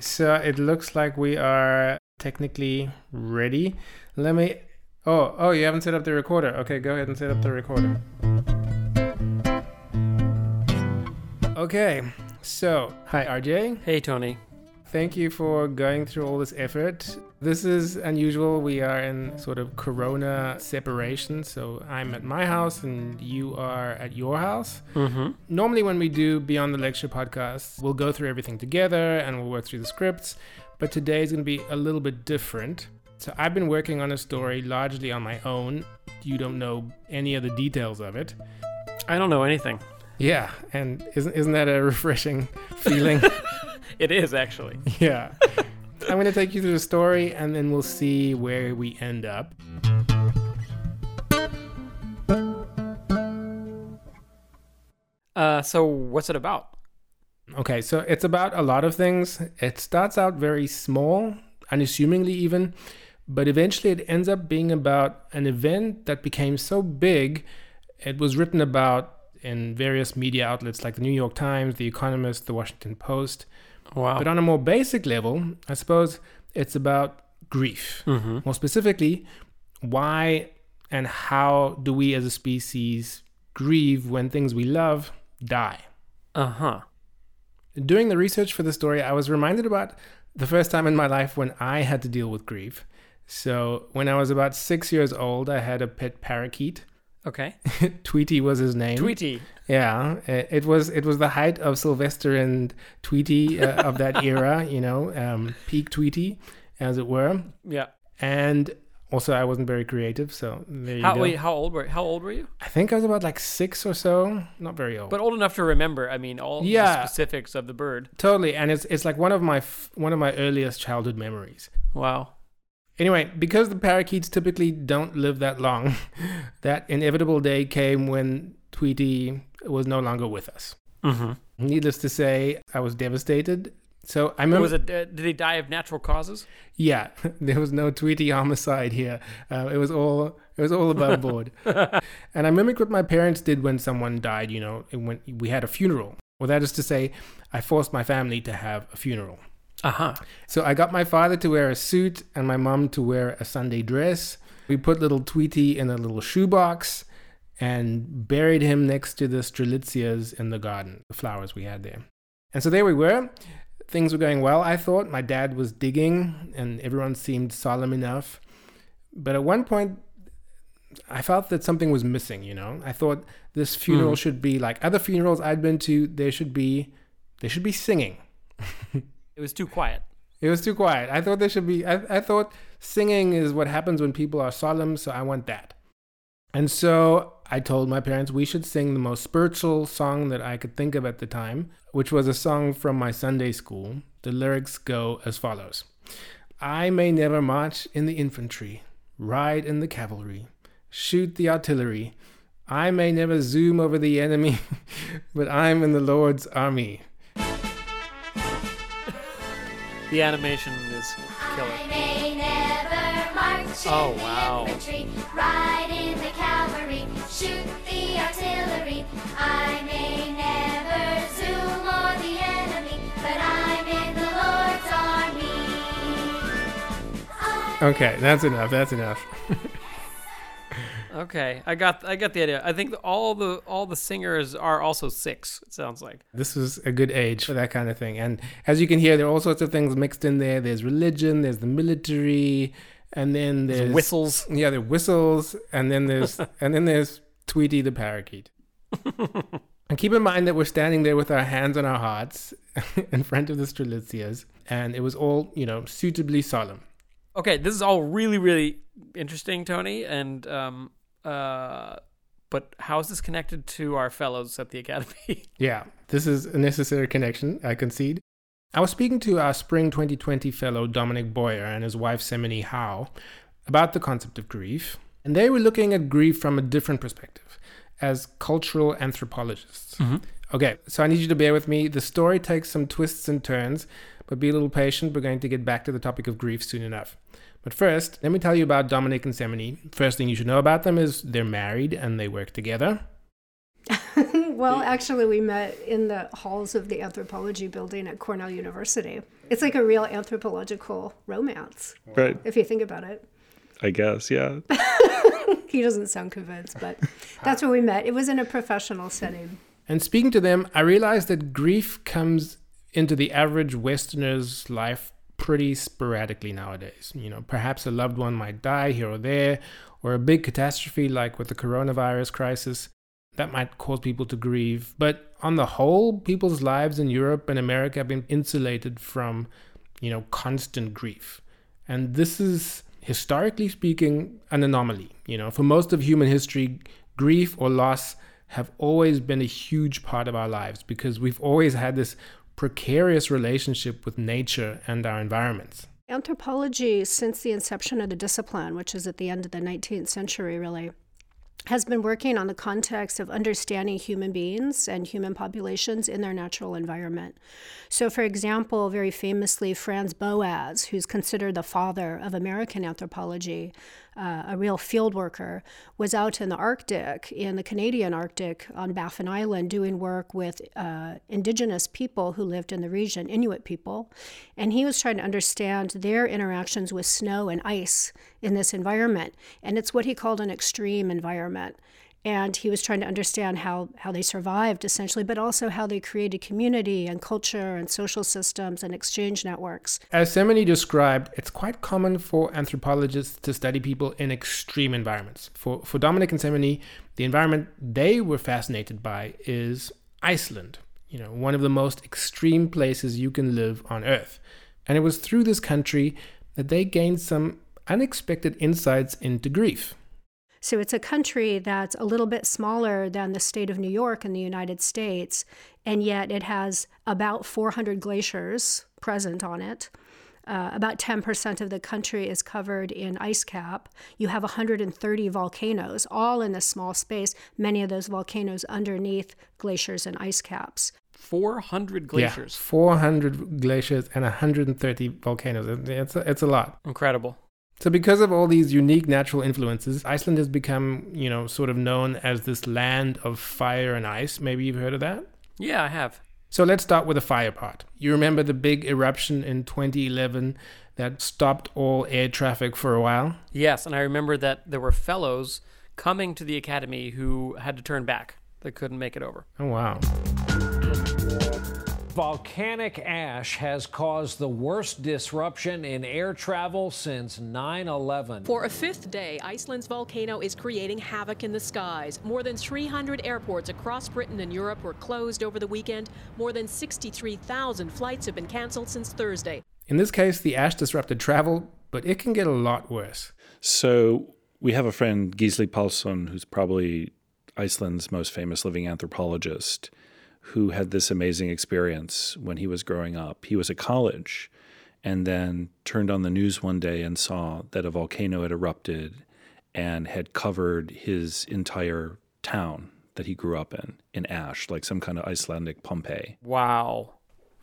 So it looks like we are technically ready. Let me. Oh, oh, you haven't set up the recorder. Okay, go ahead and set up the recorder. Okay, so hi RJ. Hey, Tony. Thank you for going through all this effort. This is unusual. We are in sort of corona separation. So I'm at my house and you are at your house. Mm-hmm. Normally, when we do Beyond the Lecture podcast, we'll go through everything together and we'll work through the scripts. But today is going to be a little bit different. So I've been working on a story largely on my own. You don't know any of the details of it. I don't know anything. Yeah, and isn't isn't that a refreshing feeling? It is actually. yeah. I'm going to take you through the story and then we'll see where we end up. Uh, so what's it about? Okay, so it's about a lot of things. It starts out very small, unassumingly even, but eventually it ends up being about an event that became so big, it was written about in various media outlets like the New York Times, The Economist, The Washington Post. Wow. But on a more basic level, I suppose it's about grief. mm-hmm. More specifically, why and how do we as a species grieve when things we love die? Uh huh. Doing the research for the story, I was reminded about the first time in my life when I had to deal with grief. So, when I was about six years old, I had a pet parakeet. Okay. Tweety was his name. Tweety. Yeah, it it was it was the height of Sylvester and Tweety uh, of that era, you know, um, peak Tweety, as it were. Yeah. And also, I wasn't very creative, so there you How go. wait? How old were How old were you? I think I was about like six or so, not very old. But old enough to remember. I mean, all Yeah. the specifics of the bird. totally, and it's it's like one of my f- one of my earliest childhood memories. Wow. Anyway, because the parakeets typically don't live that long, that inevitable day came when Tweety was no longer with us. Mm-hmm. Needless to say, I was devastated. So I remember, Was it? Uh, did he die of natural causes? yeah, there was no Tweety homicide here. Uh, it was all it was all above board. and I mimicked what my parents did when someone died. You know, when we had a funeral. Well, that is to say, I forced my family to have a funeral. Uh huh. So I got my father to wear a suit and my mom to wear a Sunday dress. We put little Tweety in a little shoebox and buried him next to the strelitzias in the garden, the flowers we had there. And so there we were. Things were going well, I thought. My dad was digging and everyone seemed solemn enough. But at one point, I felt that something was missing, you know? I thought this funeral Mm. should be like other funerals I'd been to, there should be there should be singing. It was too quiet. It was too quiet. I thought there should be. I, I thought singing is what happens when people are solemn, so I want that. And so I told my parents we should sing the most spiritual song that I could think of at the time, which was a song from my Sunday school. The lyrics go as follows I may never march in the infantry, ride in the cavalry, shoot the artillery. I may never zoom over the enemy, but I'm in the Lord's army. The animation is killer. I may never march Oh, in the wow. Shoot the artillery. I may never zoom on the enemy, but I'm in the Lord's army. I Okay, that's enough. That's enough. Okay, I got I got the idea. I think all the all the singers are also six. It sounds like. This is a good age for that kind of thing. And as you can hear, there are all sorts of things mixed in there. There's religion, there's the military, and then there's Whistles. Yeah, there are whistles, and then there's and then there's Tweety the parakeet. and keep in mind that we're standing there with our hands on our hearts in front of the Strelitzias, and it was all you know suitably solemn. Okay, this is all really really interesting, Tony. And um uh, but how is this connected to our fellows at the academy? Yeah, this is a necessary connection, I concede. I was speaking to our spring 2020 fellow Dominic Boyer and his wife Cymene Howe about the concept of grief, and they were looking at grief from a different perspective as cultural anthropologists. Mm-hmm. Okay, so I need you to bear with me. The story takes some twists and turns, but be a little patient. We're going to get back to the topic of grief soon enough. But first, let me tell you about Dominic and Cymene. First thing you should know about them is they're married and they work together. well, actually, we met in the halls of the anthropology building at Cornell University. It's like a real anthropological romance, Right. if you think about it. I guess. Yeah. He doesn't sound convinced, but that's where we met. It was in a professional setting. And speaking to them, I realized that grief comes into the average Westerner's life pretty sporadically nowadays. You know, perhaps a loved one might die here or there, or a big catastrophe like with the coronavirus crisis. That might cause people to grieve. But on the whole, people's lives in Europe and America have been insulated from, you know, constant grief. And this is, historically speaking, an anomaly. You know, for most of human history, grief or loss have always been a huge part of our lives because we've always had this precarious relationship with nature and our environments. Anthropology, since the inception of the discipline, which is at the end of the 19th century, really, has been working on the context of understanding human beings and human populations in their natural environment. So, for example, very famously, Franz Boas, who's considered the father of American anthropology, uh, a real field worker, was out in the Arctic, in the Canadian Arctic on Baffin Island, doing work with uh, indigenous people who lived in the region, Inuit people. And he was trying to understand their interactions with snow and ice in this environment. And it's what he called an extreme environment. And he was trying to understand how, how they survived, essentially, but also how they created community and culture and social systems and exchange networks. As Cymene described, it's quite common for anthropologists to study people in extreme environments. For, for Dominic and Cymene, the environment they were fascinated by is Iceland, you know, one of the most extreme places you can live on Earth. And it was through this country that they gained some unexpected insights into grief. So it's a country that's a little bit smaller than the state of New York in the United States, and yet it has about 400 glaciers present on it. Uh, about 10% of the country is covered in ice cap. You have 130 volcanoes, all in this small space, many of those volcanoes underneath glaciers and ice caps. 400 glaciers. Yeah, 400 glaciers and 130 volcanoes. It's a, it's a lot. Incredible. So because of all these unique natural influences, Iceland has become, you know, sort of known as this land of fire and ice. Maybe you've heard of that? Yeah, I have. So let's start with the fire part. You remember the big eruption in 2011 that stopped all air traffic for a while? Yes, and I remember that there were fellows coming to the academy who had to turn back. They couldn't make it over. Oh wow. Volcanic ash has caused the worst disruption in air travel since 9 11. For a fifth day, Iceland's volcano is creating havoc in the skies. More than 300 airports across Britain and Europe were closed over the weekend. More than 63,000 flights have been canceled since Thursday. In this case, the ash disrupted travel, but it can get a lot worse. So we have a friend, Gisli Pálsson, who's probably Iceland's most famous living anthropologist, who had this amazing experience when he was growing up. He was at college and then turned on the news one day and saw that a volcano had erupted and had covered his entire town that he grew up in in ash, like some kind of Icelandic Pompeii. Wow.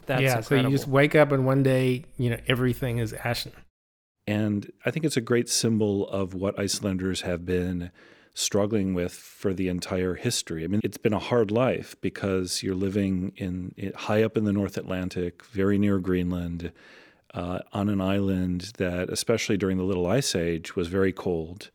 That's yeah, incredible. so you just wake up and one day, you know, everything is ashen. And I think it's a great symbol of what Icelanders have been struggling with for the entire history. I mean, it's been a hard life because you're living in, high up in the North Atlantic, very near Greenland, uh, on an island that, especially during the Little Ice Age, was very cold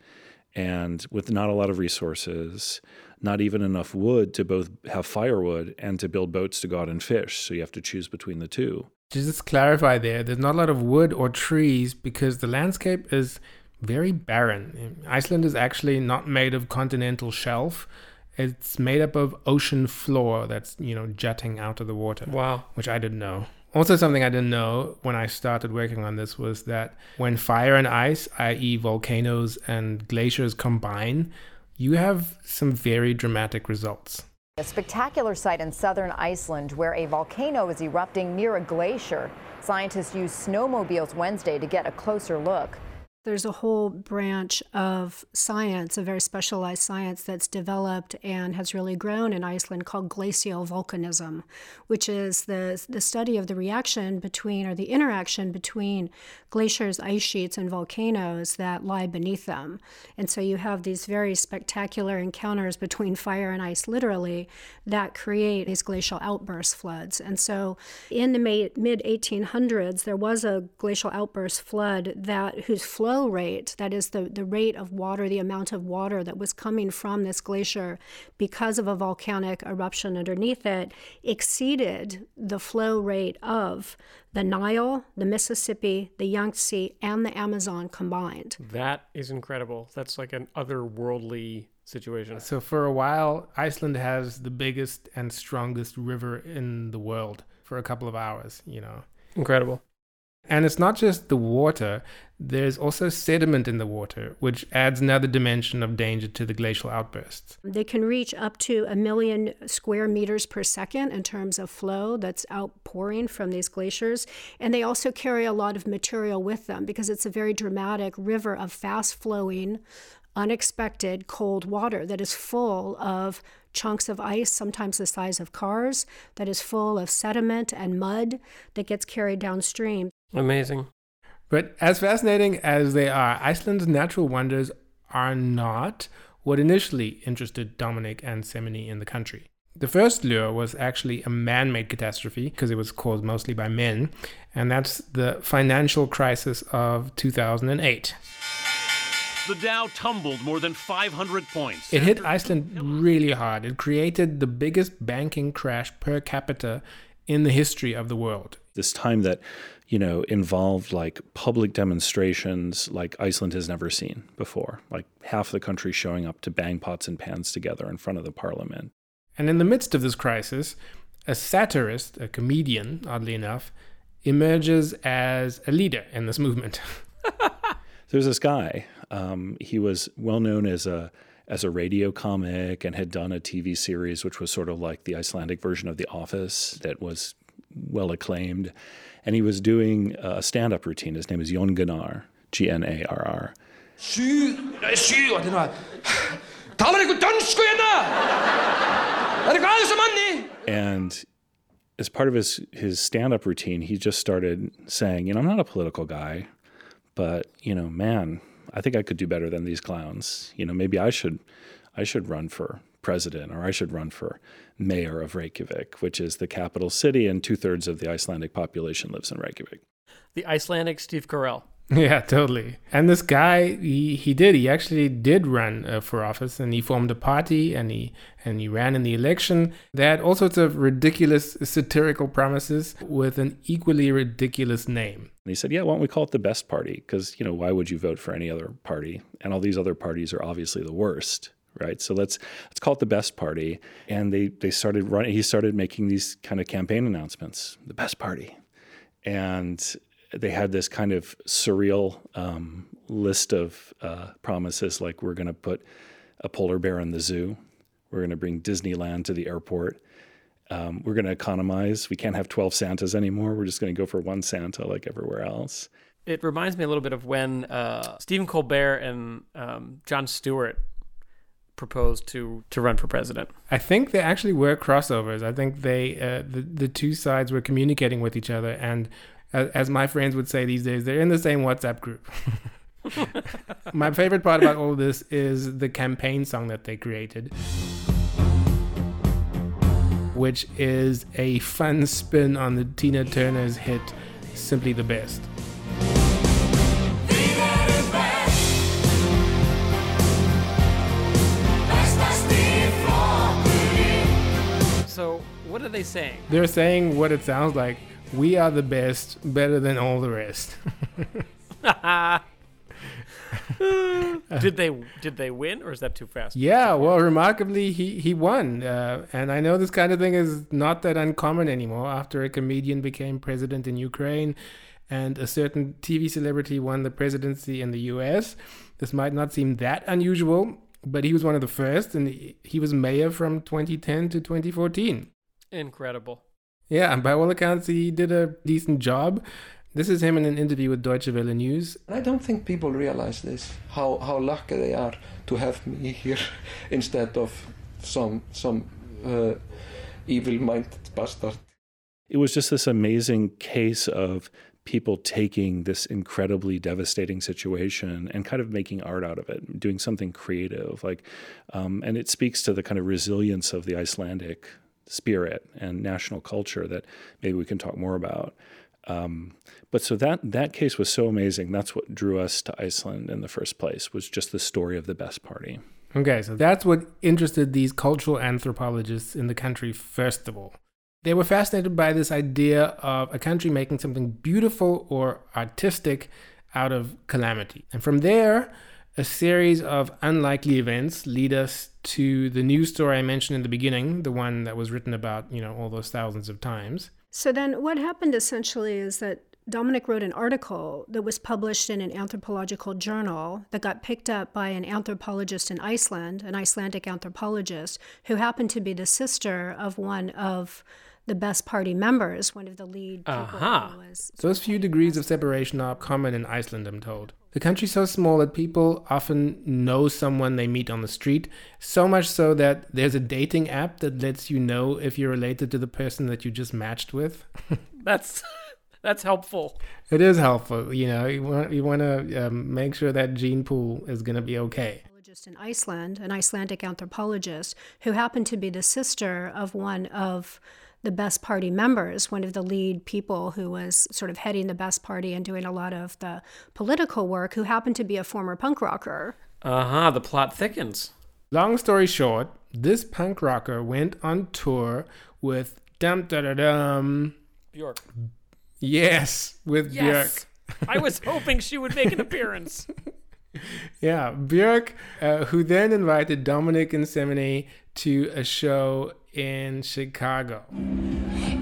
and with not a lot of resources, not even enough wood to both have firewood and to build boats to go out and fish. So you have to choose between the two. To just clarify there, there's not a lot of wood or trees because the landscape is very barren. Iceland is actually not made of continental shelf. It's made up of ocean floor that's, you know, jutting out of the water. Wow. Which I didn't know. Also, something I didn't know when I started working on this was that when fire and ice, i.e., volcanoes and glaciers, combine, you have some very dramatic results. A spectacular site in southern Iceland where a volcano is erupting near a glacier. Scientists used snowmobiles Wednesday to get a closer look. There's a whole branch of science, a very specialized science that's developed and has really grown in Iceland called glacial volcanism, which is the, the study of the reaction between or the interaction between glaciers, ice sheets, and volcanoes that lie beneath them. And so you have these very spectacular encounters between fire and ice, literally, that create these glacial outburst floods. And so in the mid 1800s, there was a glacial outburst flood that whose flow flow rate, that is the, the rate of water, the amount of water that was coming from this glacier because of a volcanic eruption underneath it, exceeded the flow rate of the Nile, the Mississippi, the Yangtze, and the Amazon combined. That is incredible. That's like an otherworldly situation. So for a while, Iceland has the biggest and strongest river in the world for a couple of hours, you know. Incredible. And it's not just the water, there's also sediment in the water, which adds another dimension of danger to the glacial outbursts. They can reach up to a million square meters per second in terms of flow that's outpouring from these glaciers. And they also carry a lot of material with them because it's a very dramatic river of fast flowing, unexpected cold water that is full of chunks of ice, sometimes the size of cars, that is full of sediment and mud that gets carried downstream. Amazing. But as fascinating as they are, Iceland's natural wonders are not what initially interested Dominic and Cymene in the country. The first lure was actually a man made catastrophe because it was caused mostly by men, and that's the financial crisis of 2008. The Dow tumbled more than 500 points. It hit Iceland really hard. It created the biggest banking crash per capita in the history of the world. This time that you know, involved like public demonstrations like Iceland has never seen before, like half the country showing up to bang pots and pans together in front of the parliament. And in the midst of this crisis, a satirist, a comedian, oddly enough, emerges as a leader in this movement. There's this guy. Um, he was well known as a as a radio comic and had done a TV series, which was sort of like the Icelandic version of The Office, that was well acclaimed and he was doing a stand up routine. His name is Jon Gnarr, G N A R R. And as part of his, his stand up routine, he just started saying, You know, I'm not a political guy, but, you know, man, I think I could do better than these clowns. You know, maybe I should I should run for president or I should run for mayor of Reykjavik, which is the capital city, and two thirds of the Icelandic population lives in Reykjavik. The Icelandic Steve Carell. Yeah, totally. And this guy, he, he did. He actually did run uh, for office, and he formed a party, and he and he ran in the election. They had all sorts of ridiculous satirical promises with an equally ridiculous name. And he said, "Yeah, why don't we call it the best party? Because you know, why would you vote for any other party? And all these other parties are obviously the worst." Right? So let's let's call it the best party. And they they started running. He started making these kind of campaign announcements, the best party, and they had this kind of surreal um, list of uh, promises, like we're going to put a polar bear in the zoo, we're going to bring Disneyland to the airport. Um, we're going to economize. We can't have 12 Santas anymore. We're just going to go for one Santa like everywhere else. It reminds me a little bit of when uh, Stephen Colbert and um, Jon Stewart proposed to to run for president. I think there actually were crossovers. I think they uh, the the two sides were communicating with each other, and as, as my friends would say these days, they're in the same WhatsApp group. my favorite part about all this is the campaign song that they created. Which is a fun spin on the Tina Turner's hit Simply the Best. So, what are they saying? They're saying what it sounds like. We are the best, better than all the rest. did they did they win or is that too fast? Yeah, well, remarkably, he he won, uh, and I know this kind of thing is not that uncommon anymore. After a comedian became president in Ukraine, and a certain TV celebrity won the presidency in the U.S., this might not seem that unusual but he was one of the first, and he was mayor from 2010 to 2014. Incredible. Yeah, and by all accounts, he did a decent job. This is him in an interview with Deutsche Welle News. I don't think people realize this, how, how lucky they are to have me here instead of some, some uh, evil-minded bastard. It was just this amazing case of people taking this incredibly devastating situation and kind of making art out of it, doing something creative. Like, um, and it speaks to the kind of resilience of the Icelandic spirit and national culture that maybe we can talk more about. Um, but so that that case was so amazing. That's what drew us to Iceland in the first place. Was just the story of the best party. Okay, so that's what interested these cultural anthropologists in the country first of all. They were fascinated by this idea of a country making something beautiful or artistic out of calamity. And from there, a series of unlikely events lead us to the news story I mentioned in the beginning, the one that was written about, you know, all those thousands of times. So then what happened essentially is that Dominic wrote an article that was published in an anthropological journal that got picked up by an anthropologist in Iceland, an Icelandic anthropologist, who happened to be the sister of one of the best party members, one of the lead people Uh-huh. who was Those few degrees of separation are common in Iceland, I'm told. The country's so small that people often know someone they meet on the street, so much so that there's a dating app that lets you know if you're related to the person that you just matched with. That's that's helpful. it is helpful, you know. You want you want to um, make sure that gene pool is going to be okay. anthropologist in Iceland, an Icelandic anthropologist, who happened to be the sister of one of the best party members, one of the lead people who was sort of heading the best party and doing a lot of the political work, who happened to be a former punk rocker. Uh huh. The plot thickens. Long story short, this punk rocker went on tour with dum da da dum. Bjork. Yes, with Yes. Björk. I was hoping she would make an appearance. Yeah, Björk, uh, who then invited Dominic and Cymene to a show in Chicago.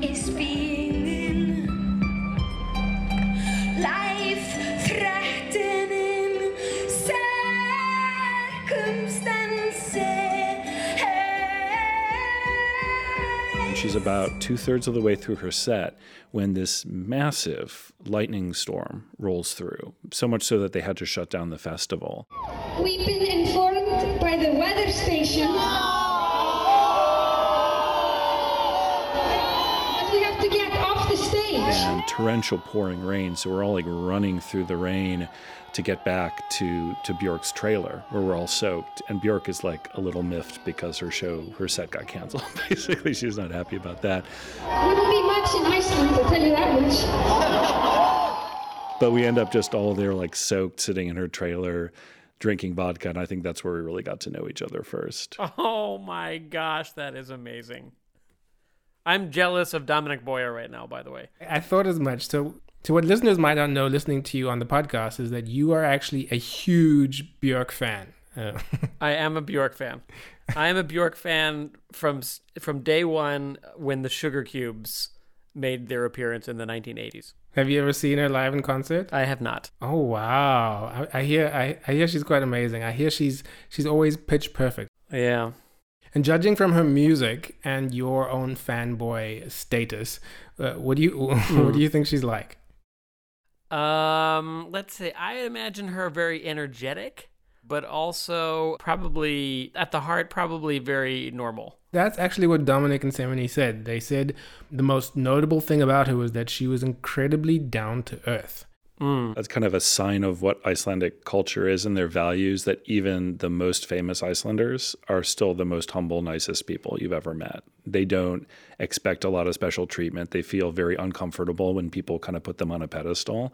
is being life threatening circumstances. She's about two thirds of the way through her set when this massive lightning storm rolls through, so much so that they had to shut down the festival. We've been informed by the weather station. Off the stage. and torrential pouring rain. So we're all like running through the rain to get back to to Bjork's trailer where we're all soaked. And Bjork is like a little miffed because her show, her set got canceled. Basically, she's not happy about that. Wouldn't be much in Iceland, I'll tell you that much. But we end up just all there like soaked, sitting in her trailer, drinking vodka. And I think that's where we really got to know each other first. Oh my gosh, that is amazing. I'm jealous of Dominic Boyer right now, by the way. I thought as much. So, to what listeners might not know listening to you on the podcast is that you are actually a huge Björk fan. Uh, I am a Bjork fan. I am a Bjork fan from from day one when the Sugarcubes made their appearance in the 1980s. have you ever seen her live in concert? I have not. Oh wow! I, I hear I, I hear she's quite amazing. I hear she's she's always pitch perfect. Yeah. And judging from her music and your own fanboy status, uh, what do you what do you think she's like? Um, let's say I imagine her very energetic, but also probably at the heart probably very normal. That's actually what Dominic and Cymene said. They said the most notable thing about her was that she was incredibly down to earth. Mm. That's kind of a sign of what Icelandic culture is and their values that even the most famous Icelanders are still the most humble, nicest people you've ever met. They don't expect a lot of special treatment. They feel very uncomfortable when people kind of put them on a pedestal.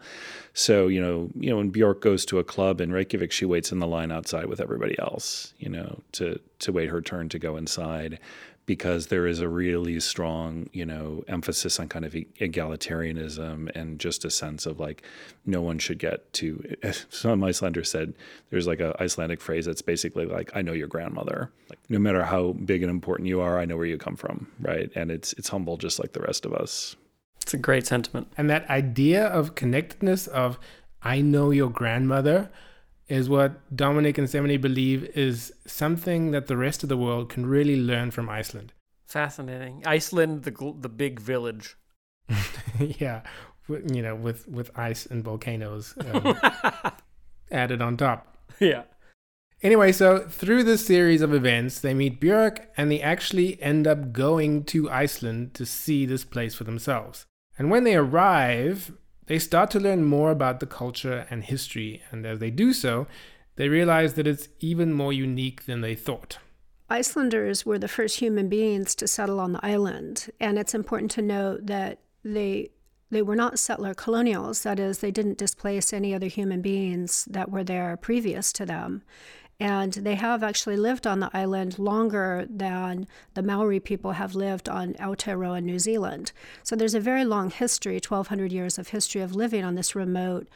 So, you know, you know, when Bjork goes to a club in Reykjavik, she waits in the line outside with everybody else, you know, to to wait her turn to go inside because there is a really strong, you know, emphasis on kind of egalitarianism and just a sense of like no one should get to. Some Icelanders said there's like a Icelandic phrase that's basically like I know your grandmother. Like no matter how big and important you are, I know where you come from, right? And it's it's humble just like the rest of us. It's a great sentiment. And that idea of connectedness of I know your grandmother is what Dominic and Cymene believe is something that the rest of the world can really learn from Iceland. Fascinating. Iceland, the gl- the big village. yeah. you know, with with ice and volcanoes um, added on top. Yeah. Anyway, so through this series of events, they meet Björk and they actually end up going to Iceland to see this place for themselves. And when they arrive, they start to learn more about the culture and history, and as they do so, they realize that it's even more unique than they thought. Icelanders were the first human beings to settle on the island, and it's important to note that they they were not settler colonials. That is, they didn't displace any other human beings that were there previous to them. And they have actually lived on the island longer than the Maori people have lived on Aotearoa, New Zealand. So there's a very long history, 1,200 years of history of living on this remote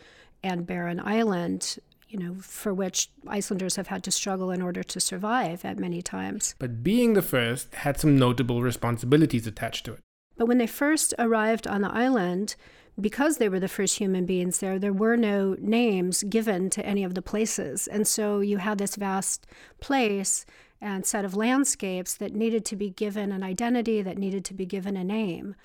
and barren island, you know, for which Icelanders have had to struggle in order to survive at many times. But being the first had some notable responsibilities attached to it. But when they first arrived on the island, because they were the first human beings there, there were no names given to any of the places. And so you had this vast place and set of landscapes that needed to be given an identity, that needed to be given a name.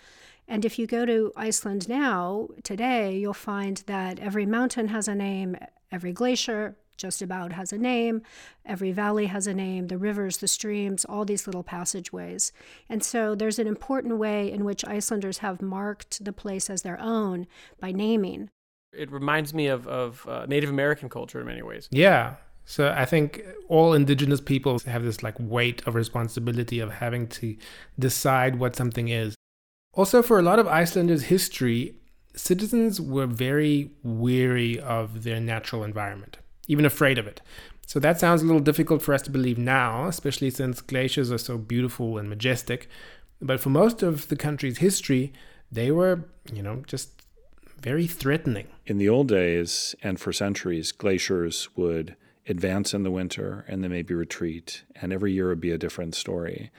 And if you go to Iceland now, today, you'll find that every mountain has a name, every glacier, just about has a name. Every valley has a name, the rivers, the streams, all these little passageways. And so there's an important way in which Icelanders have marked the place as their own by naming. It reminds me of, of uh, Native American culture in many ways. Yeah. So I think all indigenous peoples have this like weight of responsibility of having to decide what something is. Also, for a lot of Icelanders' history, citizens were very weary of their natural environment even afraid of it. So that sounds a little difficult for us to believe now, especially since glaciers are so beautiful and majestic. But for most of the country's history, they were, you know, just very threatening. In the old days and for centuries, glaciers would advance in the winter and then maybe retreat, and every year would be a different story.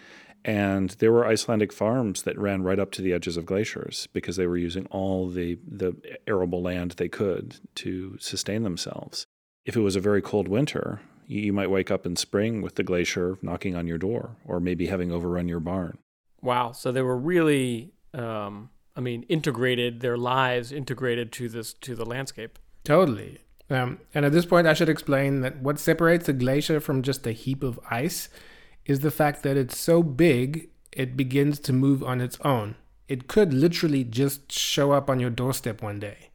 And there were Icelandic farms that ran right up to the edges of glaciers because they were using all the, the arable land they could to sustain themselves if it was a very cold winter, you might wake up in spring with the glacier knocking on your door or maybe having overrun your barn. Wow. So they were really, um, I mean, integrated, their lives integrated to this, to the landscape. Totally. Um, and at this point, I should explain that what separates a glacier from just a heap of ice is the fact that it's so big, it begins to move on its own. It could literally just show up on your doorstep one day.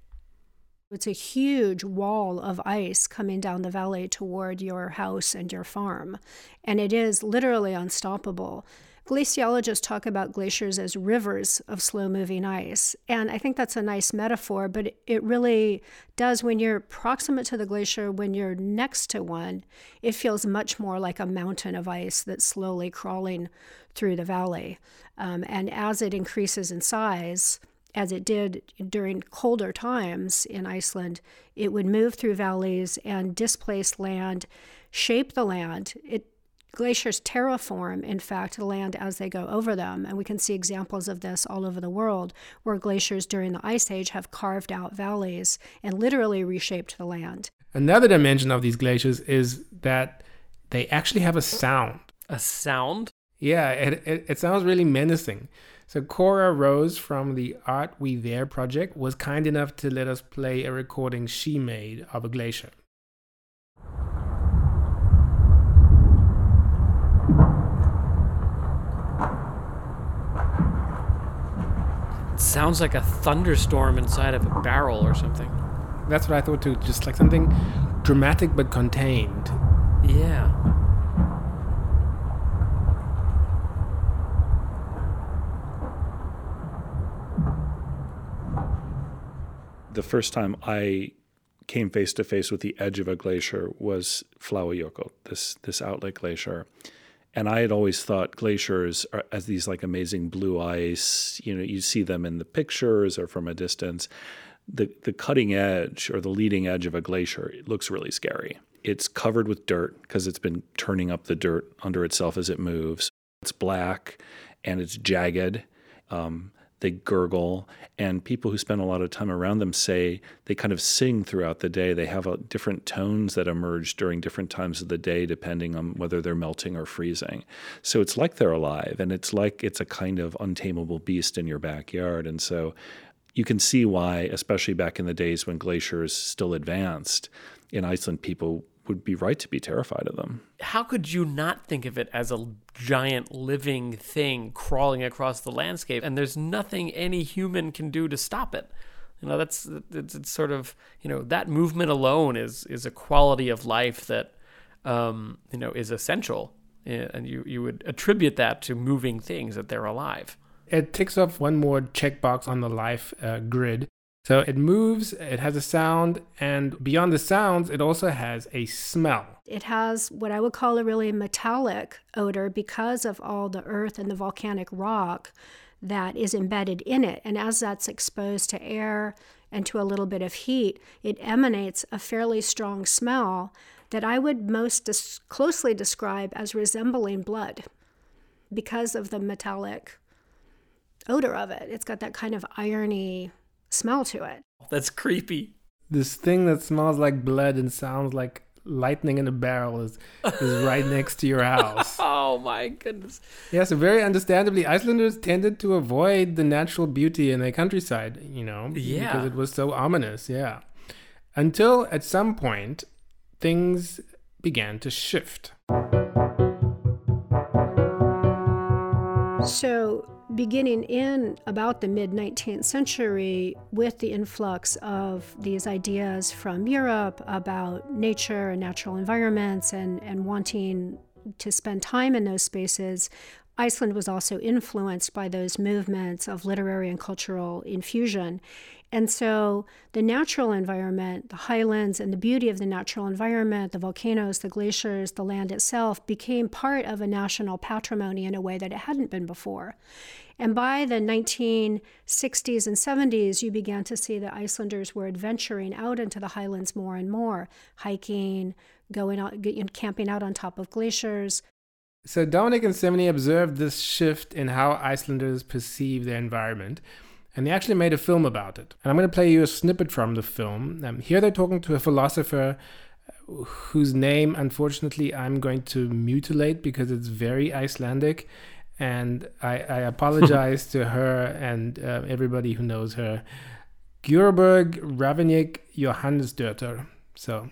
It's a huge wall of ice coming down the valley toward your house and your farm, and it is literally unstoppable. Glaciologists talk about glaciers as rivers of slow moving ice. And I think that's a nice metaphor, but it really does, when you're proximate to the glacier, when you're next to one, it feels much more like a mountain of ice that's slowly crawling through the valley. Um, and as it increases in size, as it did during colder times in Iceland, it would move through valleys and displace land, shape the land. It glaciers terraform, in fact, the land as they go over them. And we can see examples of this all over the world, where glaciers during the Ice Age have carved out valleys and literally reshaped the land. Another dimension of these glaciers is that they actually have a sound. A sound? Yeah, it, it, it sounds really menacing. So Cora Rose from the Art We There project was kind enough to let us play a recording she made of a glacier. It sounds like a thunderstorm inside of a barrel or something. That's what I thought too, just like something dramatic but contained. Yeah. The first time I came face to face with the edge of a glacier was Fláajökull, this this outlet glacier. And I had always thought glaciers are as these like amazing blue ice, you know, you see them in the pictures or from a distance. The the cutting edge or the leading edge of a glacier it looks really scary. It's covered with dirt because it's been turning up the dirt under itself as it moves. It's black and it's jagged. Um, they gurgle, and people who spend a lot of time around them say they kind of sing throughout the day. They have a, different tones that emerge during different times of the day, depending on whether they're melting or freezing. So it's like they're alive, and it's like it's a kind of untamable beast in your backyard. And so you can see why, especially back in the days when glaciers still advanced in Iceland, people would be right to be terrified of them. How could you not think of it as a giant living thing crawling across the landscape and there's nothing any human can do to stop it? You know, that's it's, it's sort of, you know, that movement alone is is a quality of life that um, you know, is essential and you you would attribute that to moving things that they're alive. It ticks off one more checkbox on the life uh, grid. So it moves, it has a sound, and beyond the sounds, it also has a smell. It has what I would call a really metallic odor because of all the earth and the volcanic rock that is embedded in it. And as that's exposed to air and to a little bit of heat, it emanates a fairly strong smell that I would most dis- closely describe as resembling blood because of the metallic odor of it. It's got that kind of irony smell to it. That's creepy. This thing that smells like blood and sounds like lightning in a barrel is is right next to your house. oh my goodness. Yeah, so very understandably, Icelanders tended to avoid the natural beauty in their countryside, you know, yeah. because it was so ominous, yeah. Until at some point, things began to shift. So, beginning in about the mid 19th century, with the influx of these ideas from Europe about nature and natural environments and, and wanting to spend time in those spaces, Iceland was also influenced by those movements of literary and cultural infusion. And so the natural environment, the highlands, and the beauty of the natural environment, the volcanoes, the glaciers, the land itself became part of a national patrimony in a way that it hadn't been before. And by the 1960s and 70s, you began to see that Icelanders were adventuring out into the highlands more and more, hiking, going out, camping out on top of glaciers. So Dominic and Cymene observed this shift in how Icelanders perceive their environment and they actually made a film about it. And I'm going to play you a snippet from the film. Um, here they're talking to a philosopher uh, whose name, unfortunately, I'm going to mutilate because it's very Icelandic. And I, I apologize to her and uh, everybody who knows her. Gjörberg Ravnik Johannesdottir. So,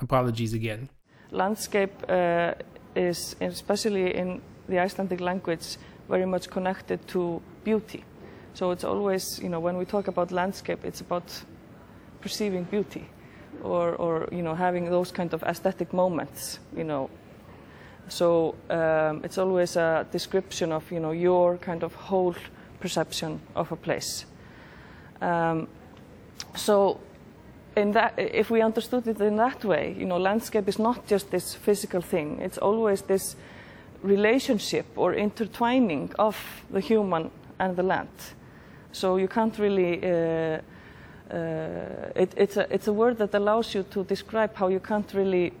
apologies again. Landscape uh, is, especially in the Icelandic language, very much connected to beauty. So it's always, you know, when we talk about landscape, it's about perceiving beauty or, or you know, having those kind of aesthetic moments, you know. So um, it's always a description of, you know, your kind of whole perception of a place. Um, so in that, if we understood it in that way, you know, landscape is not just this physical thing. It's always this relationship or intertwining of the human and the land. So you can't really. Uh, uh, it, it's a it's a word that allows you to describe how you can't really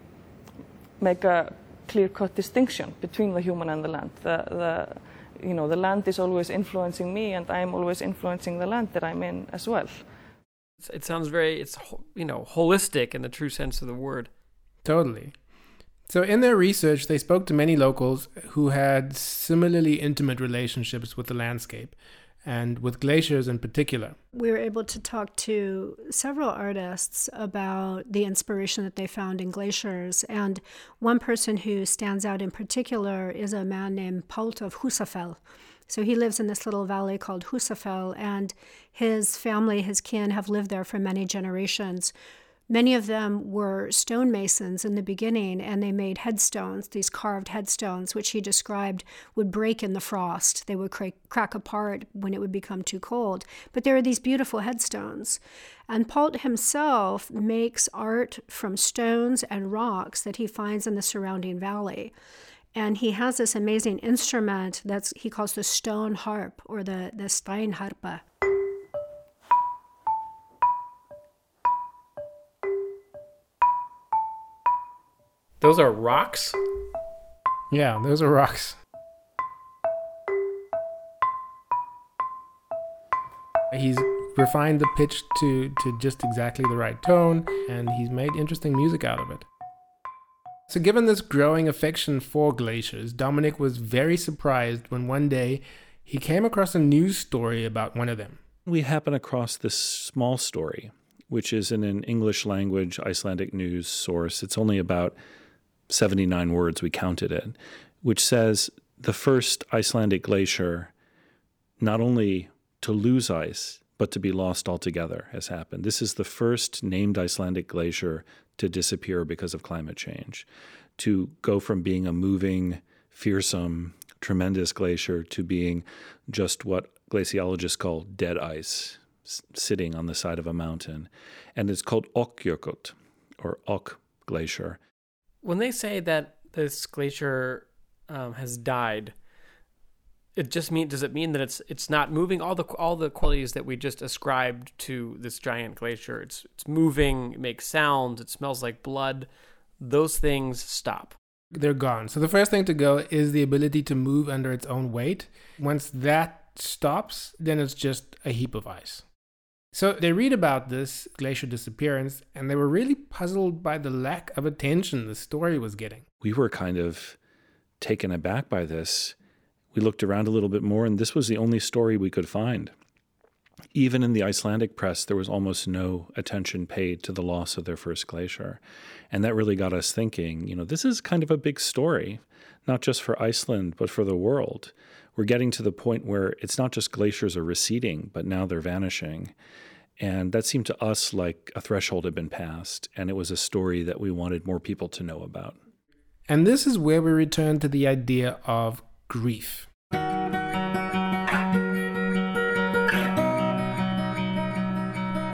make a clear-cut distinction between the human and the land. The, the, you know, the land is always influencing me, and I'm always influencing the land that I'm in as well. It sounds very, it's you know, holistic in the true sense of the word. Totally. So, in their research, they spoke to many locals who had similarly intimate relationships with the landscape and with glaciers in particular. We were able to talk to several artists about the inspiration that they found in glaciers. And one person who stands out in particular is a man named Paul of Husafell. So he lives in this little valley called Husafell, and his family, his kin, have lived there for many generations. Many of them were stonemasons in the beginning, and they made headstones, these carved headstones, which he described would break in the frost. They would crack, crack apart when it would become too cold. But there are these beautiful headstones. And Paul himself makes art from stones and rocks that he finds in the surrounding valley. And he has this amazing instrument that he calls the stone harp or the, the steinharpa. Those are rocks? Yeah, those are rocks. He's refined the pitch to, to just exactly the right tone, and he's made interesting music out of it. So, given this growing affection for glaciers, Dominic was very surprised when one day he came across a news story about one of them. We happen across this small story, which is in an English language Icelandic news source. It's only about 79 words, we counted it, which says the first Icelandic glacier not only to lose ice, but to be lost altogether has happened. This is the first named Icelandic glacier to disappear because of climate change, to go from being a moving, fearsome, tremendous glacier to being just what glaciologists call dead ice, sitting on the side of a mountain. And it's called Okjökull, or Ok Glacier. When they say that this glacier um, has died, it just mean does it mean that it's it's not moving all the all the qualities that we just ascribed to this giant glacier? It's it's moving, it makes sounds, it smells like blood. Those things stop. They're gone. So the first thing to go is the ability to move under its own weight. Once that stops, then it's just a heap of ice. So they read about this glacier disappearance and they were really puzzled by the lack of attention the story was getting. We were kind of taken aback by this. We looked around a little bit more, and this was the only story we could find. Even in the Icelandic press, there was almost no attention paid to the loss of their first glacier. And that really got us thinking you know, this is kind of a big story, not just for Iceland, but for the world. We're getting to the point where it's not just glaciers are receding, but now they're vanishing. And that seemed to us like a threshold had been passed, and it was a story that we wanted more people to know about. And this is where we return to the idea of grief.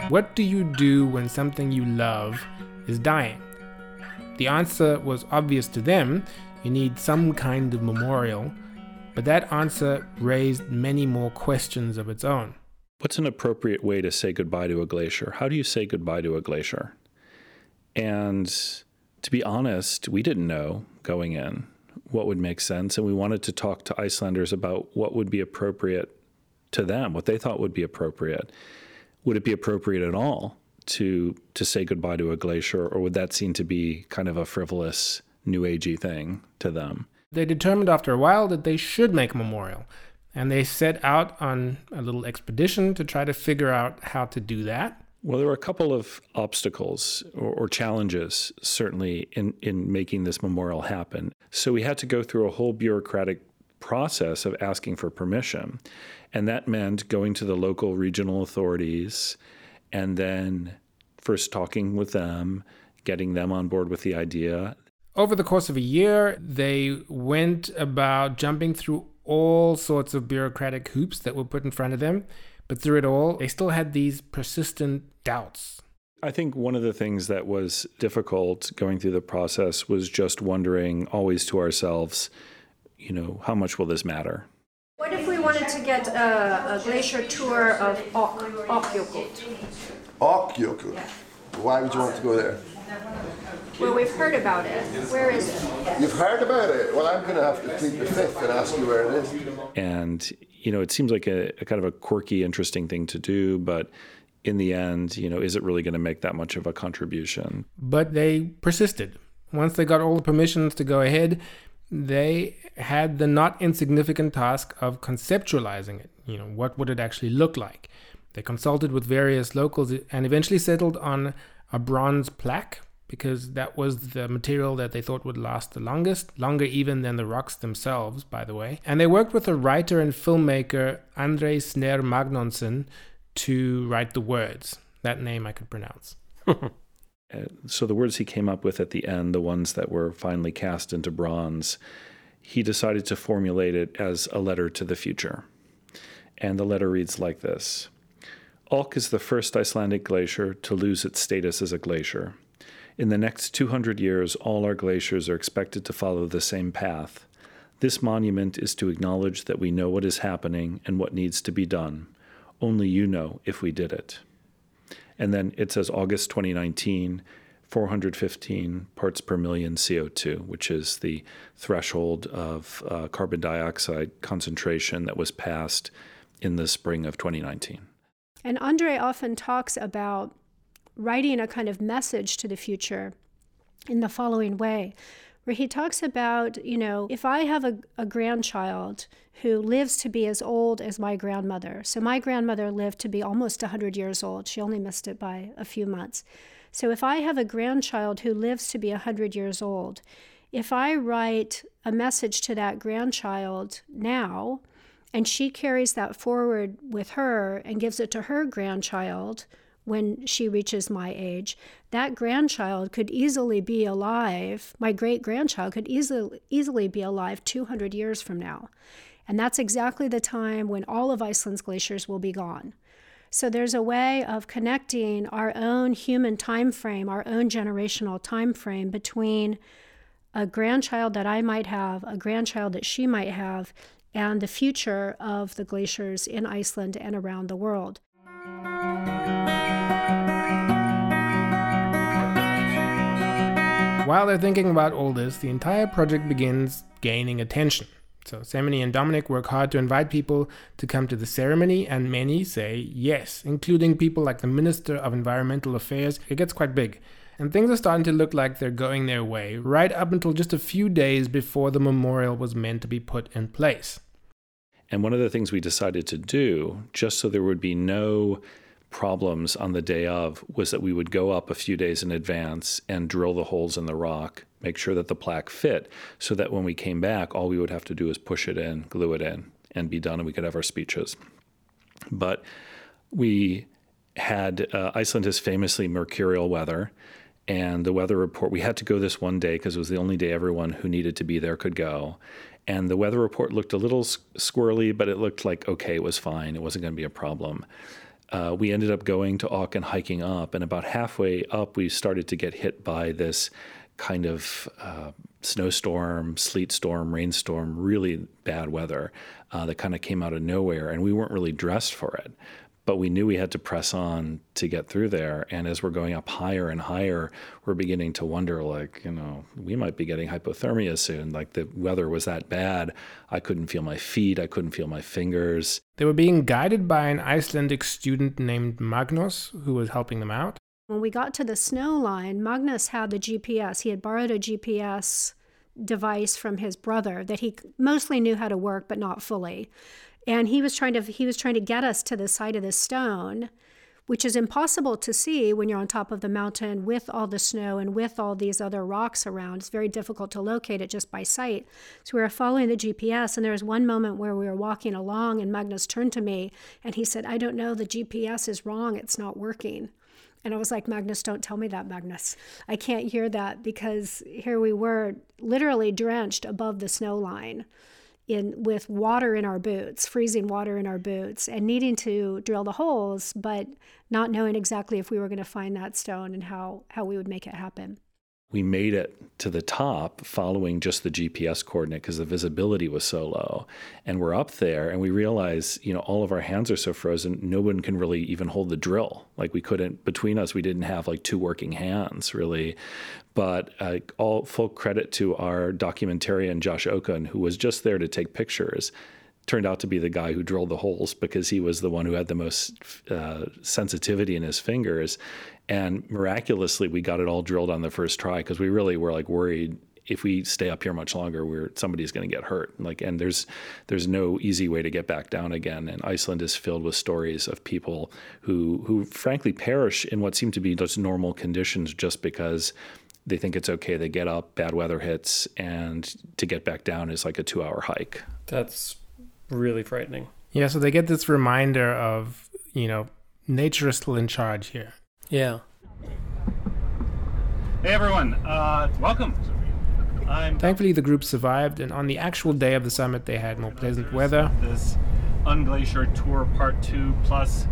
What do you do when something you love is dying? The answer was obvious to them you need some kind of memorial, but that answer raised many more questions of its own. What's an appropriate way to say goodbye to a glacier? How do you say goodbye to a glacier? And to be honest, we didn't know going in what would make sense. And we wanted to talk to Icelanders about what would be appropriate to them, what they thought would be appropriate. Would it be appropriate at all to to say goodbye to a glacier, or would that seem to be kind of a frivolous, new agey thing to them? They determined after a while that they should make a memorial, and they set out on a little expedition to try to figure out how to do that. Well, there were a couple of obstacles or, or, challenges, certainly, in, in making this memorial happen. So we had to go through a whole bureaucratic process of asking for permission. And that meant going to the local regional authorities and then first talking with them, getting them on board with the idea. Over the course of a year, they went about jumping through all sorts of bureaucratic hoops that were put in front of them. But through it all, they still had these persistent doubts. I think one of the things that was difficult going through the process was just wondering always to ourselves, you know, how much will this matter? What if we wanted to get a, a glacier tour of Ok, Okjökull? Okjökull? Why would you want to go there? Well, we've heard about it. Where is it? You've heard about it? Well, I'm going to have to plead the fifth and ask you where it is. And, you know, it seems like a, a kind of a quirky, interesting thing to do, but in the end, you know, is it really going to make that much of a contribution? But they persisted. Once they got all the permissions to go ahead, they had the not insignificant task of conceptualizing it. You know, what would it actually look like? They consulted with various locals and eventually settled on a bronze plaque because that was the material that they thought would last the longest, longer even than the rocks themselves, by the way. And they worked with a writer and filmmaker, Andri Snær Magnason, to write the words. That name I could pronounce. Uh, so the words he came up with at the end, the ones that were finally cast into bronze, he decided to formulate it as a letter to the future. And the letter reads like this Ok is the first Icelandic glacier to lose its status as a glacier. In the next 200 years, all our glaciers are expected to follow the same path. This monument is to acknowledge that we know what is happening and what needs to be done. Only you know if we did it. And then it says August 2019, 415 parts per million CO2, which is the threshold of uh, carbon dioxide concentration that was passed in the spring of 2019. And Andri often talks about writing a kind of message to the future in the following way where he talks about, you know, if I have a, a grandchild who lives to be as old as my grandmother, so my grandmother lived to be almost 100 years old, she only missed it by a few months. So if I have a grandchild who lives to be 100 years old, if I write a message to that grandchild now, and she carries that forward with her and gives it to her grandchild when she reaches my age, that grandchild could easily be alive. My great grandchild could easily, easily be alive 200 years from now. And that's exactly the time when all of Iceland's glaciers will be gone. So there's a way of connecting our own human time frame, our own generational time frame between a grandchild that I might have, a grandchild that she might have, and the future of the glaciers in Iceland and around the world. While they're thinking about all this, the entire project begins gaining attention. So Cymene and Dominic work hard to invite people to come to the ceremony, and many say yes, including people like the Minister of Environmental Affairs. It gets quite big. And things are starting to look like they're going their way, right up until just a few days before the memorial was meant to be put in place. And one of the things we decided to do, just so there would be no problems on the day of, was that we would go up a few days in advance and drill the holes in the rock, make sure that the plaque fit, so that when we came back, all we would have to do is push it in, glue it in, and be done, and we could have our speeches. But we had, uh, Iceland has famously mercurial weather and the weather report we had to go this one day because it was the only day everyone who needed to be there could go and the weather report looked a little squirrely but it looked like okay it was fine. It wasn't going to be a problem. Uh, we ended up going to Auk and hiking up and about halfway up we started to get hit by this kind of uh, snowstorm sleet storm rainstorm really bad weather uh, that kind of came out of nowhere and we weren't really dressed for it but we knew we had to press on to get through there. And as we're going up higher and higher, we're beginning to wonder, like, you know, we might be getting hypothermia soon. Like the weather was that bad. I couldn't feel my feet, I couldn't feel my fingers. They were being guided by an Icelandic student named Magnus, who was helping them out. When we got to the snow line, Magnus had the GPS. He had borrowed a GPS device from his brother that he mostly knew how to work, but not fully and he was trying to he was trying to get us to the side of the stone which is impossible to see when you're on top of the mountain with all the snow and with all these other rocks around. It's very difficult to locate it just by sight. So we were following the GPS, and there was one moment where we were walking along, and Magnus turned to me and he said, I don't know, the GPS is wrong, it's not working. And I was like, Magnus, don't tell me that, Magnus. I can't hear that because here we were literally drenched above the snow line in with water in our boots, freezing water in our boots, and needing to drill the holes, but not knowing exactly if we were going to find that stone and how how we would make it happen we made it to the top following just the GPS coordinate because the visibility was so low. And we're up there and we realize, you know, all of our hands are so frozen, no one can really even hold the drill. Like we couldn't, between us, we didn't have like two working hands really. But uh, all full credit to our documentarian, Josh Okun, who was just there to take pictures turned out to be the guy who drilled the holes because he was the one who had the most uh, sensitivity in his fingers. And miraculously, we got it all drilled on the first try because we really were like worried if we stay up here much longer, we're somebody's going to get hurt. Like, and there's there's no easy way to get back down again. And Iceland is filled with stories of people who who frankly perish in what seem to be just normal conditions just because they think it's okay. They get up, bad weather hits, and to get back down is like a two hour hike. That's really frightening. Yeah, so they get this reminder of, you know, nature is still in charge here. Yeah. Hey everyone, uh, welcome. I'm Thankfully, the group survived, and on the actual day of the summit, they had more pleasant weather. This Unglacier Tour Part 2 Plus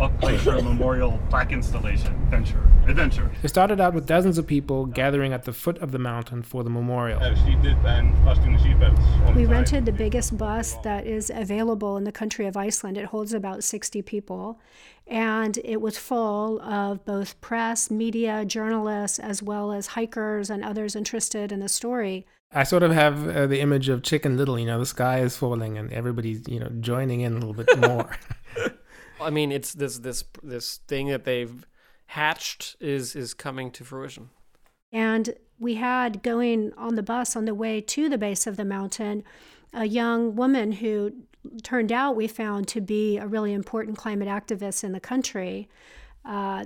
Auk Glacier Memorial Plaque Installation Adventure. Adventure. It started out with dozens of people gathering at the foot of the mountain for the memorial. We rented the biggest bus that is available in the country of Iceland. It holds about 60 people, and it was full of both press, media, journalists, as well as hikers and others interested in the story. I sort of have uh, the image of Chicken Little, you know, the sky is falling and everybody's, you know, joining in a little bit more. I mean, it's this this this thing that they've hatched is is coming to fruition. And we had going on the bus on the way to the base of the mountain a young woman who turned out we found to be a really important climate activist in the country. Uh,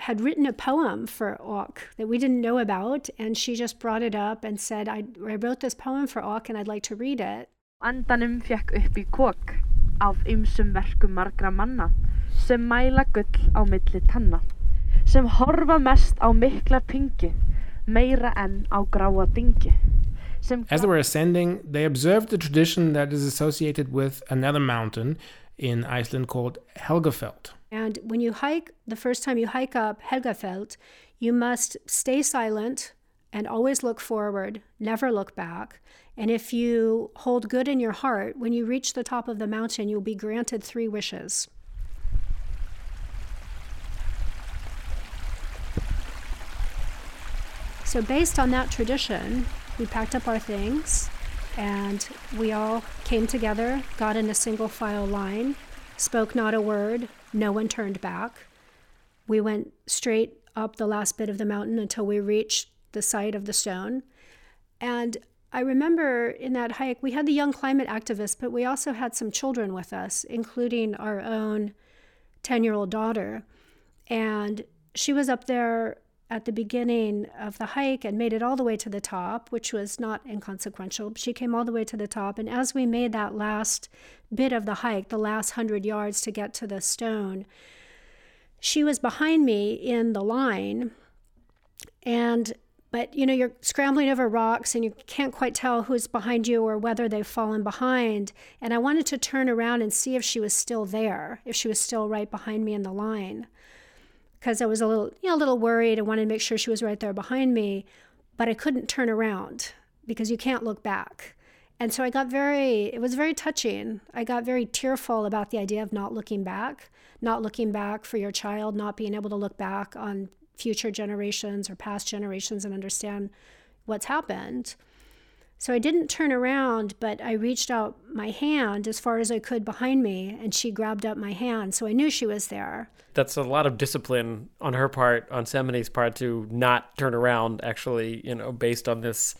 had written a poem for Auk that we didn't know about, and she just brought it up and said, I, I wrote this poem for Auk and I'd like to read it. Andanum fekk upp í kók af ymsum verkum margra manna sem mæla gull á milli tanna sem horfa mest á mikla pingi meira en á gráa dingi As they were ascending, they observed the tradition that is associated with another mountain in Iceland called Helgafell. And when you hike, the first time you hike up Helgafell, you must stay silent and always look forward, never look back. And if you hold good in your heart, when you reach the top of the mountain, you'll be granted three wishes. So, based on that tradition, we packed up our things and we all came together, got in a single file line, spoke not a word, no one turned back. We went straight up the last bit of the mountain until we reached the site of the stone. And I remember in that hike, we had the young climate activists, but we also had some children with us, including our own 10 year old daughter. And she was up there at the beginning of the hike and made it all the way to the top, which was not inconsequential. She came all the way to the top. And as we made that last bit of the hike, the last hundred yards to get to the stone, she was behind me in the line. And but you know you're scrambling over rocks and you can't quite tell who's behind you or whether they've fallen behind and i wanted to turn around and see if she was still there if she was still right behind me in the line because I was a little, you know, a little worried. I wanted to make sure she was right there behind me, but I couldn't turn around because you can't look back. And so I got very, it was very touching. I got very tearful about the idea of not looking back, not looking back for your child, not being able to look back on future generations or past generations and understand what's happened. So I didn't turn around, but I reached out my hand as far as I could behind me, and she grabbed up my hand. So I knew she was there. That's a lot of discipline on her part, on Cymene's part, to not turn around. Actually, you know, based on this,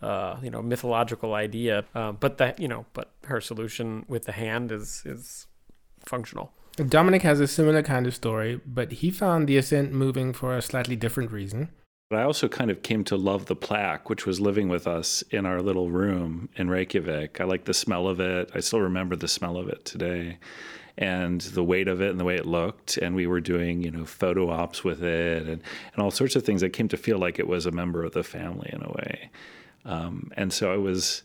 uh, you know, mythological idea. Uh, but that, you know, but her solution with the hand is is functional. Dominic has a similar kind of story, but he found the ascent moving for a slightly different reason. But I also kind of came to love the plaque, which was living with us in our little room in Reykjavik. I like the smell of it. I still remember the smell of it today and the weight of it and the way it looked. And we were doing, you know, photo ops with it and, and all sorts of things. I came to feel like it was a member of the family in a way. Um, and so I was,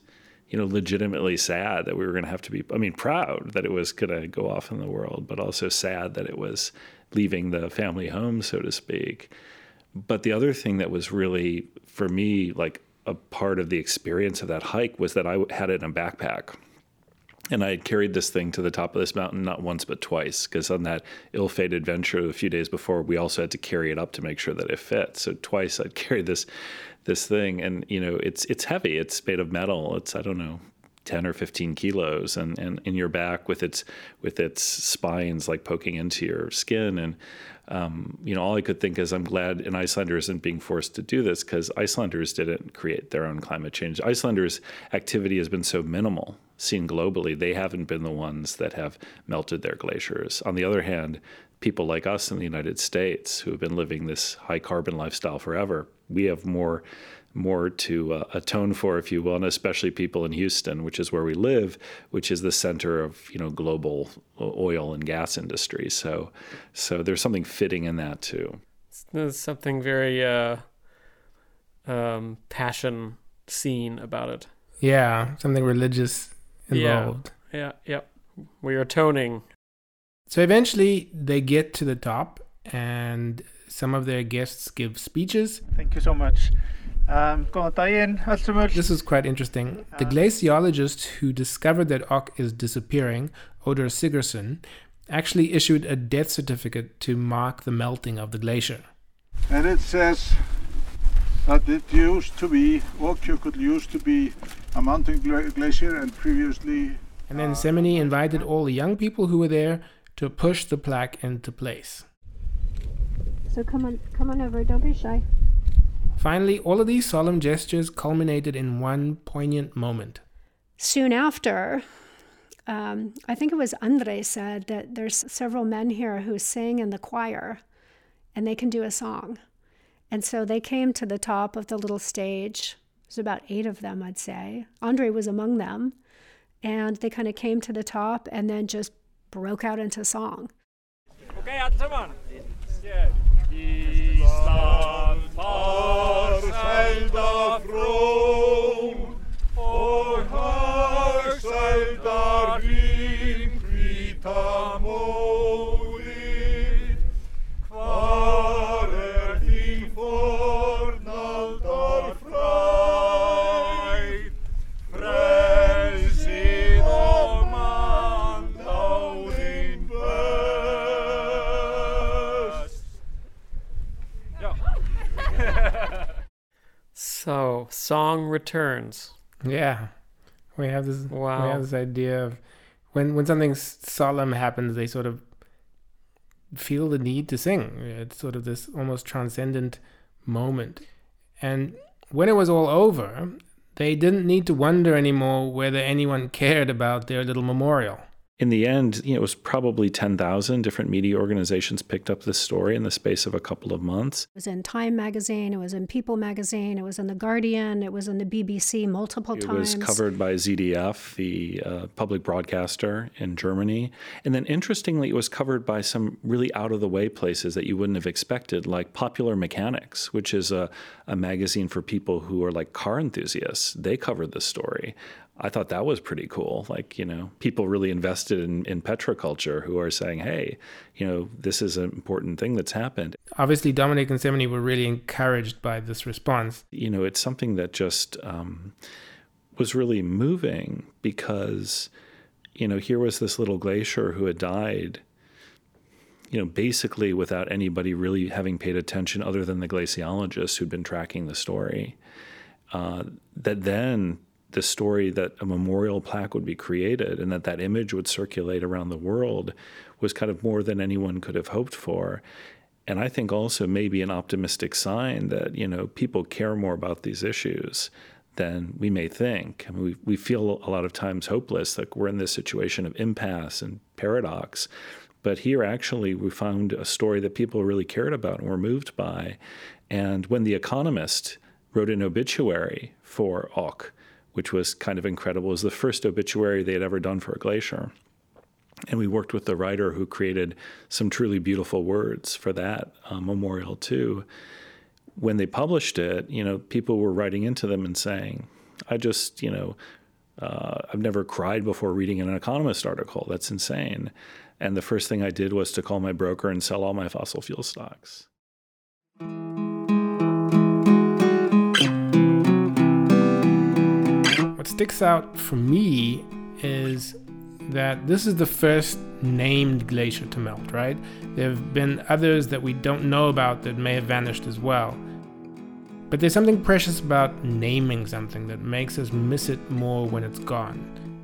you know, legitimately sad that we were going to have to be, I mean, proud that it was going to go off in the world, but also sad that it was leaving the family home, so to speak. But the other thing that was really, for me, like a part of the experience of that hike was that I had it in a backpack. And I had carried this thing to the top of this mountain not once but twice, because on that ill-fated venture a few days before, we also had to carry it up to make sure that it fit. So twice I'd carried this this thing, and you know it's it's heavy. It's made of metal. It's I don't know 10 or 15 kilos and, and in your back with its with its spines like poking into your skin and um, you know all I could think is I'm glad an Icelander isn't being forced to do this because Icelanders didn't create their own climate change. Icelanders activity has been so minimal seen globally they haven't been the ones that have melted their glaciers. On the other hand people like us in the United States who have been living this high carbon lifestyle forever we have more more to uh, atone for, if you will, and especially people in Houston, which is where we live, which is the center of you know global oil and gas industry. So, so there's something fitting in that too. There's something very uh, um, passion seen about it. Yeah, something religious involved. Yeah, yeah, yeah. We are toning. So eventually they get to the top, and some of their guests give speeches. Thank you so much. Um, this is quite interesting. The glaciologist who discovered that Auk is disappearing, Oddur Sigurðsson, actually issued a death certificate to mark the melting of the glacier. And it says that it used to be, Okjökull used to be a mountain gla glacier and previously... And then Cymene invited all the young people who were there to push the plaque into place. So come on, come on over, don't be shy. Finally, all of these solemn gestures culminated in one poignant moment. Soon after, um, I think it was Andri said that there's several men here who sing in the choir and they can do a song. And so they came to the top of the little stage. There's about eight of them, I'd say. Andri was among them. And they kind of came to the top and then just broke out into song. Okay, allesammans. Ísland song returns. Yeah, we have this. Wow. We have this idea of when when something solemn happens, they sort of feel the need to sing. It's sort of this almost transcendent moment. And when it was all over, they didn't need to wonder anymore whether anyone cared about their little memorial. In the end, you know, it was probably 10,000 different media organizations picked up this story in the space of a couple of months. It was in Time magazine, it was in People magazine, it was in The Guardian, it was in the BBC multiple It times. It was covered by ZDF, the uh, public broadcaster in Germany. And then interestingly, it was covered by some really out of the way places that you wouldn't have expected, like Popular Mechanics, which is a, a magazine for people who are like car enthusiasts. They covered the story. I thought that was pretty cool. Like, you know, people really invested in, in petroculture who are saying, hey, you know, this is an important thing that's happened. Obviously, Dominic and Cymene were really encouraged by this response. you know, it's something that just um, was really moving because, you know, here was this little glacier who had died, you know, basically without anybody really having paid attention other than the glaciologists who'd been tracking the story. Uh, that then the story that a memorial plaque would be created and that that image would circulate around the world was kind of more than anyone could have hoped for and I think also maybe an optimistic sign that you know people care more about these issues than we may think. I mean, we we feel a lot of times hopeless, like we're in this situation of impasse and paradox. But here, actually, we found a story that people really cared about and were moved by. And when The Economist wrote an obituary for Ok, which was kind of incredible, it was the first obituary they had ever done for a glacier. And we worked with the writer who created some truly beautiful words for that uh, memorial too. When they published it, you know, people were writing into them and saying, "I just, you know, uh, I've never cried before reading an Economist article. That's insane." And the first thing I did was to call my broker and sell all my fossil fuel stocks. Sticks out for me is that this is the first named glacier to melt, right? There have been others that we don't know about that may have vanished as well. But there's something precious about naming something that makes us miss it more when it's gone,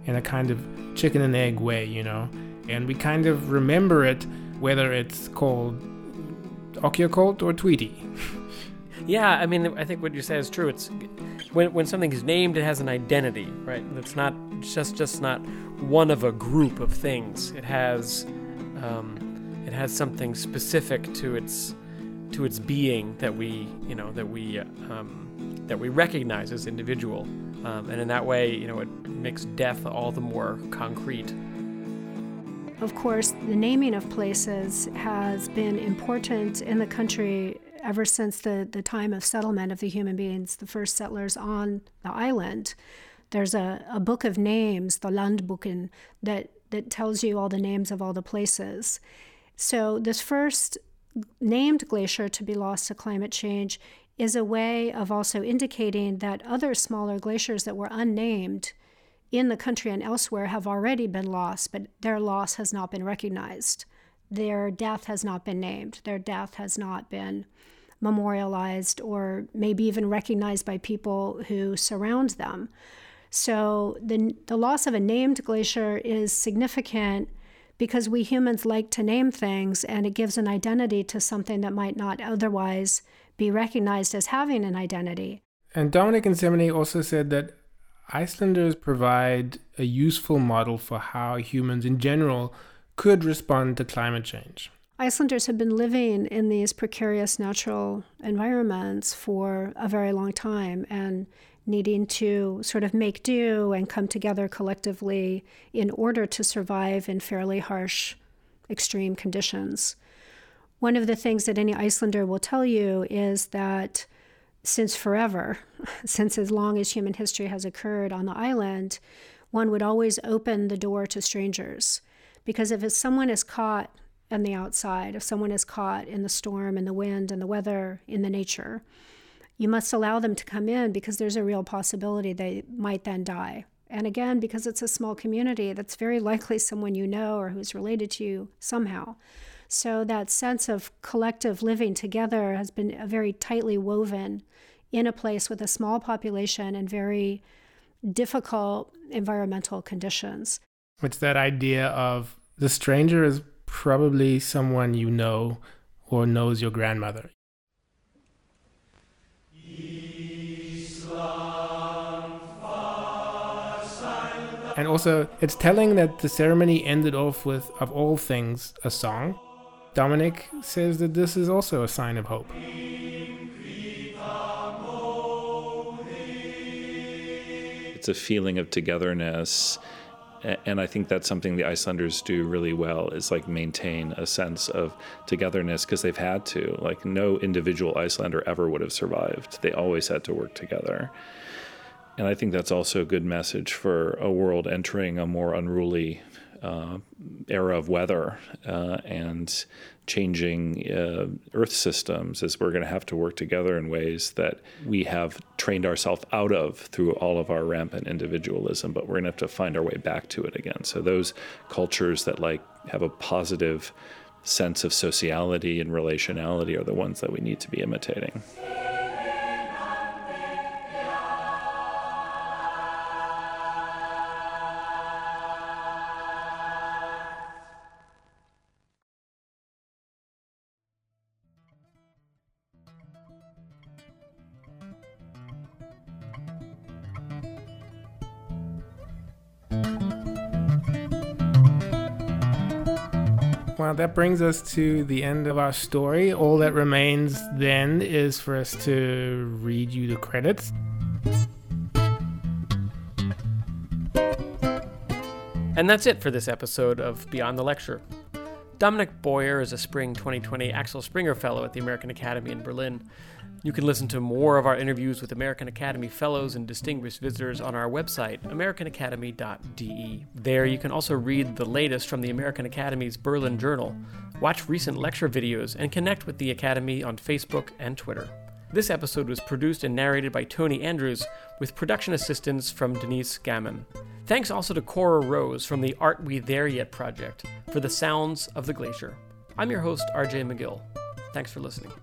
in a kind of chicken and egg way, you know? And we kind of remember it whether it's called Okjökull or Tweety. Yeah, I mean, I think what you say is true. It's when when something is named, it has an identity, right? It's not just just not one of a group of things. It has um, it has something specific to its to its being that we you know that we um, that we recognize as individual, um, and in that way, you know, it makes death all the more concrete. Of course, the naming of places has been important in the country ever since the, the time of settlement of the human beings, the first settlers on the island. There's a, a book of names, the Landboeken, that, that tells you all the names of all the places. So, this first named glacier to be lost to climate change is a way of also indicating that other smaller glaciers that were unnamed in the country and elsewhere have already been lost, but their loss has not been recognized. Their death has not been named. Their death has not been memorialized or maybe even recognized by people who surround them. So the, the loss of a named glacier is significant because we humans like to name things and it gives an identity to something that might not otherwise be recognized as having an identity. And Dominic and Cymene also said that Icelanders provide a useful model for how humans in general could respond to climate change. Icelanders have been living in these precarious natural environments for a very long time and needing to sort of make do and come together collectively in order to survive in fairly harsh, extreme conditions. One of the things that any Icelander will tell you is that since forever, since as long as human history has occurred on the island, one would always open the door to strangers. Because if someone is caught on the outside, if someone is caught in the storm and the wind and the weather in the nature, you must allow them to come in because there's a real possibility they might then die. And again, because it's a small community, that's very likely someone you know or who's related to you somehow. So that sense of collective living together has been very tightly woven in a place with a small population and very difficult environmental conditions. It's that idea of the stranger is probably someone you know or knows your grandmother. And also, it's telling that the ceremony ended off with, of all things, a song. Dominic says that this is also a sign of hope. It's a feeling of togetherness. And I think that's something the Icelanders do really well is like maintain a sense of togetherness because they've had to. Like, no individual Icelander ever would have survived. They always had to work together. And I think that's also a good message for a world entering a more unruly uh, era of weather uh, and changing uh, Earth systems, is we're going to have to work together in ways that we have trained ourselves out of through all of our rampant individualism, but we're going to have to find our way back to it again. So those cultures that like have a positive sense of sociality and relationality are the ones that we need to be imitating. Brings us to the end of our story. All that remains then is for us to read you the credits. And that's it for this episode of Beyond the Lecture. Dominic Boyer is a Spring 2020 Axel Springer Fellow at the American Academy in Berlin. You can listen to more of our interviews with American Academy Fellows and distinguished visitors on our website, americanacademy.de. There you can also read the latest from the American Academy's Berlin Journal, watch recent lecture videos, and connect with the Academy on Facebook and Twitter. This episode was produced and narrated by Tony Andrews, with production assistance from Denise Gammon. Thanks also to Cora Rose from the Art We There Yet project for the sounds of the glacier. I'm your host, RJ McGill. Thanks for listening.